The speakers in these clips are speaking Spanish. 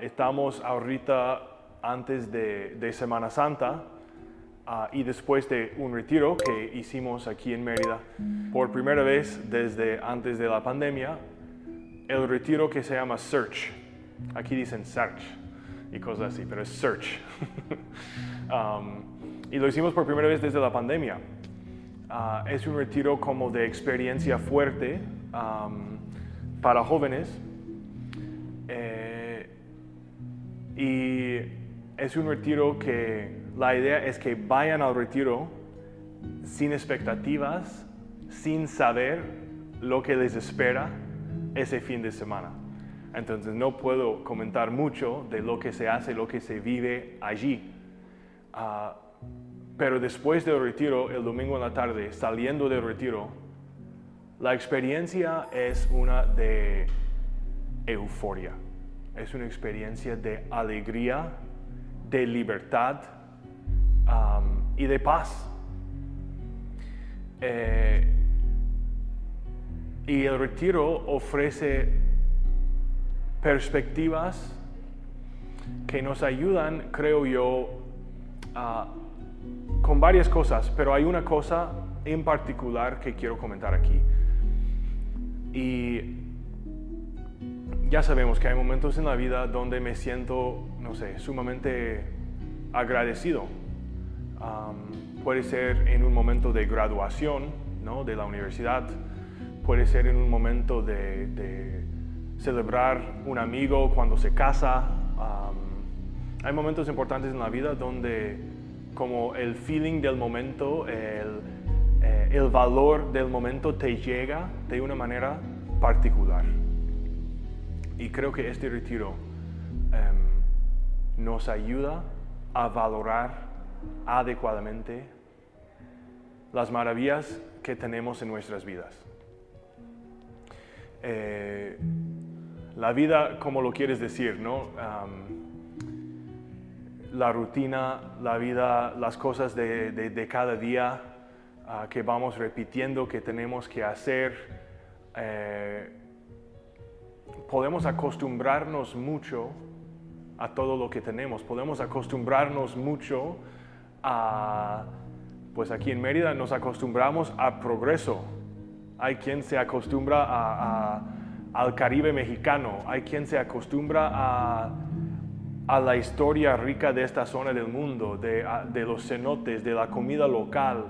estamos ahorita antes de, Semana Santa ah, y después de un retiro que hicimos aquí en Mérida por primera vez desde antes de la pandemia, el retiro que se llama Search. Aquí dicen Search y cosas así, pero es Search. Um, y lo hicimos por primera vez desde la pandemia. Ah, es un retiro como de experiencia fuerte um, para jóvenes. Eh, y es un retiro que la idea es que vayan al retiro sin expectativas, sin saber lo que les espera ese fin de semana. Entonces no puedo comentar mucho de lo que se hace, lo que se vive allí. Ah, pero después del retiro, el domingo en la tarde, saliendo del retiro, la experiencia es una de euforia. Es una experiencia de alegría, de libertad y de paz. Eh, y el retiro ofrece perspectivas que nos ayudan, creo yo, con varias cosas, pero hay una cosa en particular que quiero comentar aquí. Y ya sabemos que hay momentos en la vida donde me siento, no sé, sumamente agradecido. puede ser en un momento de graduación ¿no? de la universidad, puede ser en un momento de, celebrar un amigo cuando se casa. hay momentos importantes en la vida donde como el feeling del momento, el, eh, el valor del momento te llega de una manera particular. Y creo que este retiro em, nos ayuda a valorar adecuadamente las maravillas que tenemos en nuestras vidas. Eh, la vida, como lo quieres decir, ¿no? la rutina, la vida, las cosas de, cada día ah, que vamos repitiendo, que tenemos que hacer. Eh, podemos acostumbrarnos mucho a todo lo que tenemos, podemos acostumbrarnos mucho a, pues aquí en Mérida nos acostumbramos a progreso. Hay quien se acostumbra al Caribe mexicano, hay quien se acostumbra a, la historia rica de esta zona del mundo, de, los cenotes, de la comida local,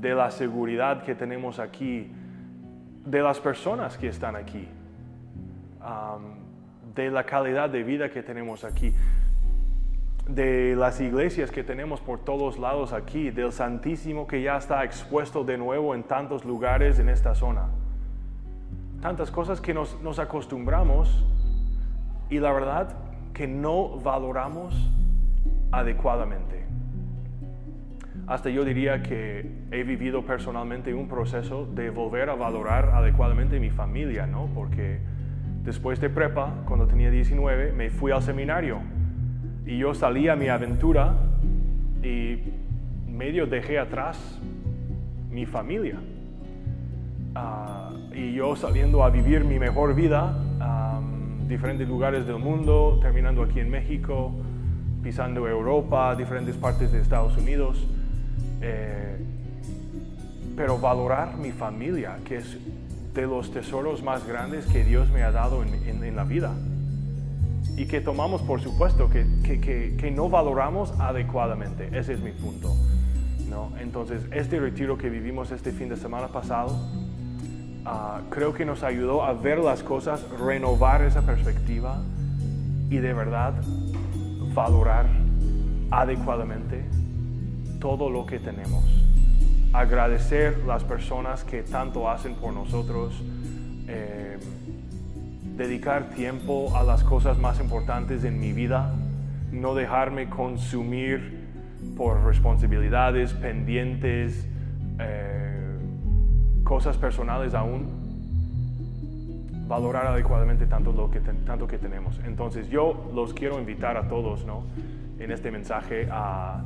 de la seguridad que tenemos aquí, de las personas que están aquí de la calidad de vida que tenemos aquí, de las iglesias que tenemos por todos lados aquí, del Santísimo que ya está expuesto de nuevo en tantos lugares en esta zona. Tantas cosas que nos, nos acostumbramos y la verdad que no valoramos adecuadamente. Hasta yo diría que he vivido personalmente un proceso de volver a valorar adecuadamente mi familia, ¿no? Porque Después de prepa, cuando tenía 19, me fui al seminario y yo salí a mi aventura y medio dejé atrás mi familia. Ah, y yo saliendo a vivir mi mejor vida, en diferentes lugares del mundo, terminando aquí en México, pisando Europa, diferentes partes de Estados Unidos. Eh, pero valorar mi familia, que es de los tesoros más grandes que Dios me ha dado en, la vida. Y que tomamos, por supuesto, que, que, no valoramos adecuadamente. Ese es mi punto. ¿no? Entonces, este retiro que vivimos este fin de semana pasado, ah, creo que nos ayudó a ver las cosas, renovar esa perspectiva y de verdad valorar adecuadamente todo lo que tenemos agradecer las personas que tanto hacen por nosotros, eh, dedicar tiempo a las cosas más importantes en mi vida, no dejarme consumir por responsabilidades, pendientes, eh, cosas personales aún, valorar adecuadamente tanto lo que, tanto que tenemos. Entonces yo los quiero invitar a todos ¿no? en este mensaje a,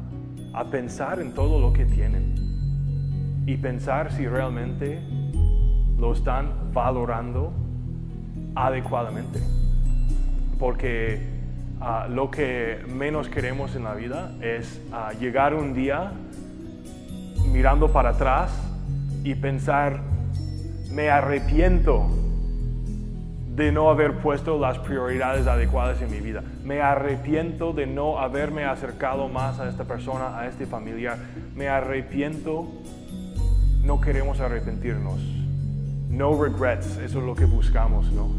a pensar en todo lo que tienen y pensar si realmente lo están valorando adecuadamente. Porque ah, lo que menos queremos en la vida es ah, llegar un día mirando para atrás y pensar, me arrepiento de no haber puesto las prioridades adecuadas en mi vida. Me arrepiento de no haberme acercado más a esta persona, a este familiar. Me arrepiento. No queremos arrepentirnos. No regrets, eso es lo que buscamos, ¿no?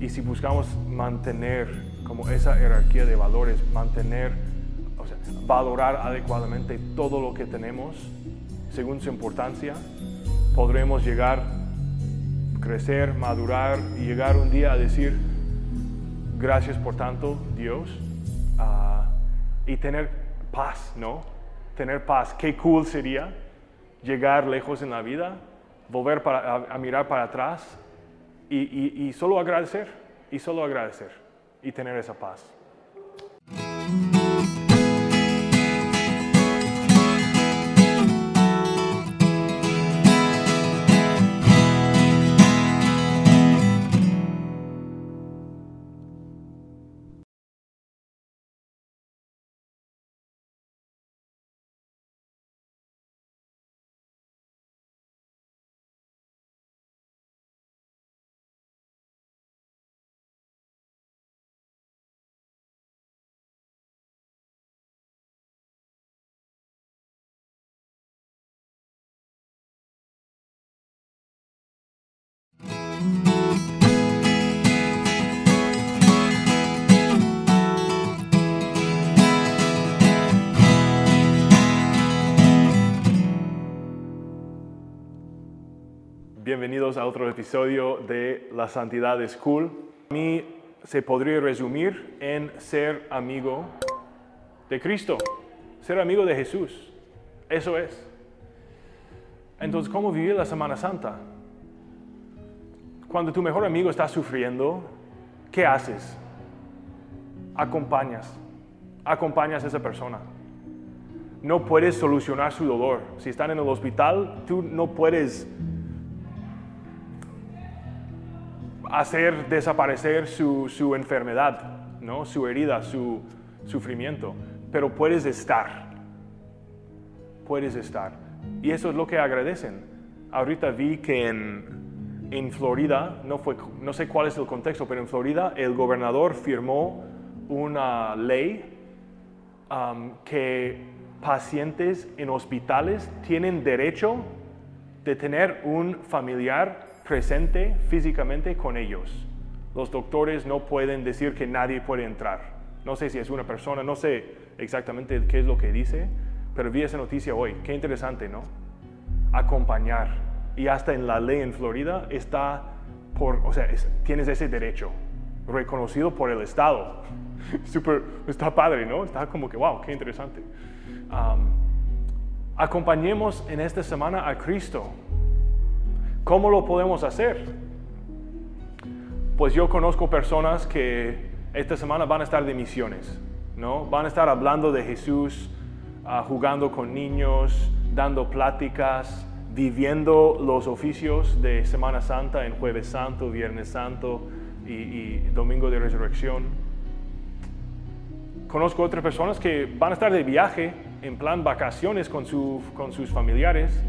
Y si buscamos mantener como esa jerarquía de valores, mantener, o sea, valorar adecuadamente todo lo que tenemos según su importancia, podremos llegar crecer, madurar y llegar un día a decir, gracias por tanto, Dios, ah, y tener paz, ¿no? Tener paz. Qué cool sería llegar lejos en la vida, volver a, mirar para atrás y, y solo agradecer, y solo agradecer, y tener esa paz. Bienvenidos a otro episodio de La Santidad School. A mí se podría resumir en ser amigo de Cristo, ser amigo de Jesús. Eso es. Entonces, ¿cómo vivir la Semana Santa? Cuando tu mejor amigo está sufriendo, ¿qué haces? Acompañas. Acompañas a esa persona. No puedes solucionar su dolor. Si están en el hospital, tú no puedes hacer desaparecer su, enfermedad, ¿no? su herida, su sufrimiento, pero puedes estar, puedes estar. Y eso es lo que agradecen. Ahorita vi que en, en Florida, no, fue, no sé cuál es el contexto, pero en Florida el gobernador firmó una ley um, que pacientes en hospitales tienen derecho de tener un familiar presente físicamente con ellos. Los doctores no pueden decir que nadie puede entrar. No sé si es una persona, no sé exactamente qué es lo que dice, pero vi esa noticia hoy. Qué interesante, ¿no? Acompañar. Y hasta en la ley en Florida está por, o sea, tienes ese derecho reconocido por el Estado. Super, está padre, ¿no? Está como que, wow, qué interesante. acompañemos en esta semana a Cristo ¿Cómo lo podemos hacer? Pues yo conozco personas que esta semana van a estar de misiones, ¿no? Van a estar hablando de Jesús, ah, jugando con niños, dando pláticas, viviendo los oficios de Semana Santa en Jueves Santo, Viernes Santo y, Domingo de Resurrección. Conozco otras personas que van a estar de viaje, en plan vacaciones con, con sus familiares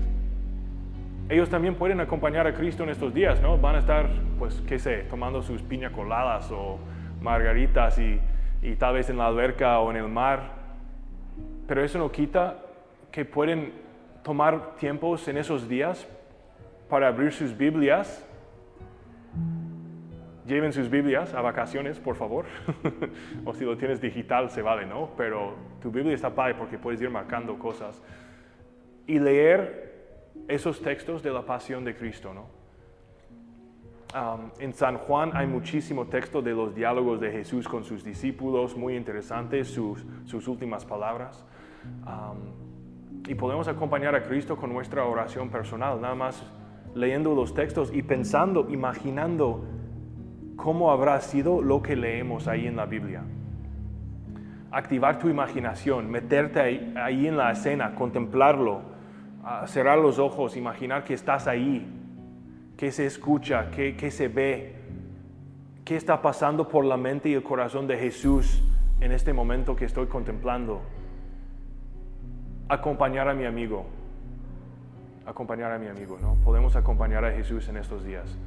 ellos también pueden acompañar a Cristo en estos días, ¿no? Van a estar, pues, qué sé, tomando sus piña coladas o margaritas y, y tal vez en la alberca o en el mar. Pero eso no quita que pueden tomar tiempos en esos días para abrir sus Biblias. Lleven sus Biblias a vacaciones, por favor. o si lo tienes digital, se vale, ¿no? Pero tu Biblia está padre porque puedes ir marcando cosas. Y leer esos textos de la pasión de Cristo, ¿no? en San Juan hay muchísimo texto de los diálogos de Jesús con sus discípulos, muy interesantes, sus, últimas palabras. y podemos acompañar a Cristo con nuestra oración personal, nada más leyendo los textos y pensando, imaginando cómo habrá sido lo que leemos ahí en la Biblia. Activar tu imaginación, meterte ahí en la escena, contemplarlo, cerrar los ojos, imaginar que estás ahí, que se escucha, que, se ve, qué está pasando por la mente y el corazón de Jesús en este momento que estoy contemplando. Acompañar a mi amigo. Acompañar a mi amigo, ¿no? Podemos acompañar a Jesús en estos días.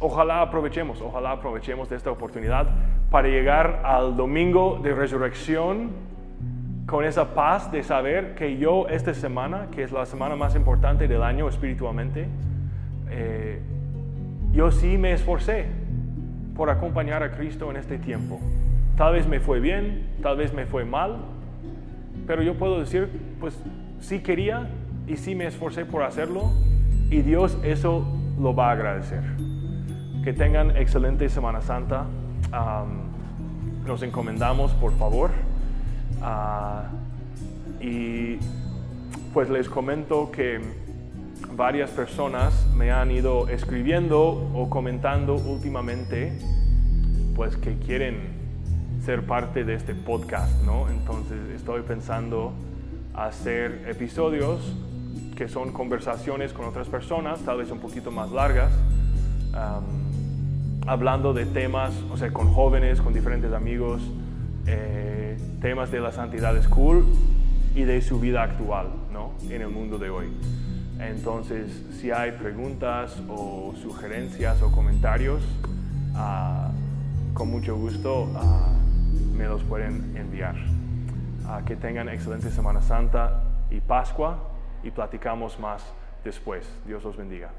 ojalá aprovechemos, ojalá aprovechemos de esta oportunidad para llegar al domingo de resurrección con esa paz de saber que yo esta semana, que es la semana más importante del año espiritualmente, eh, yo sí me esforcé por acompañar a Cristo en este tiempo. Tal vez me fue bien, tal vez me fue mal, pero yo puedo decir, pues sí quería y sí me esforcé por hacerlo y Dios eso lo va a agradecer. Que tengan excelente Semana Santa. nos encomendamos, por favor. Ah, y pues les comento que varias personas me han ido escribiendo o comentando últimamente pues que quieren ser parte de este podcast, ¿no? Entonces estoy pensando hacer episodios que son conversaciones con otras personas, tal vez un poquito más largas, hablando de temas, o sea, con jóvenes, con diferentes amigos, eh, temas de la santidad school y de su vida actual ¿no? en el mundo de hoy. Entonces, si hay preguntas o sugerencias o comentarios, ah, con mucho gusto ah, me los pueden enviar. Ah, que tengan excelente Semana Santa y Pascua y platicamos más después. Dios los bendiga.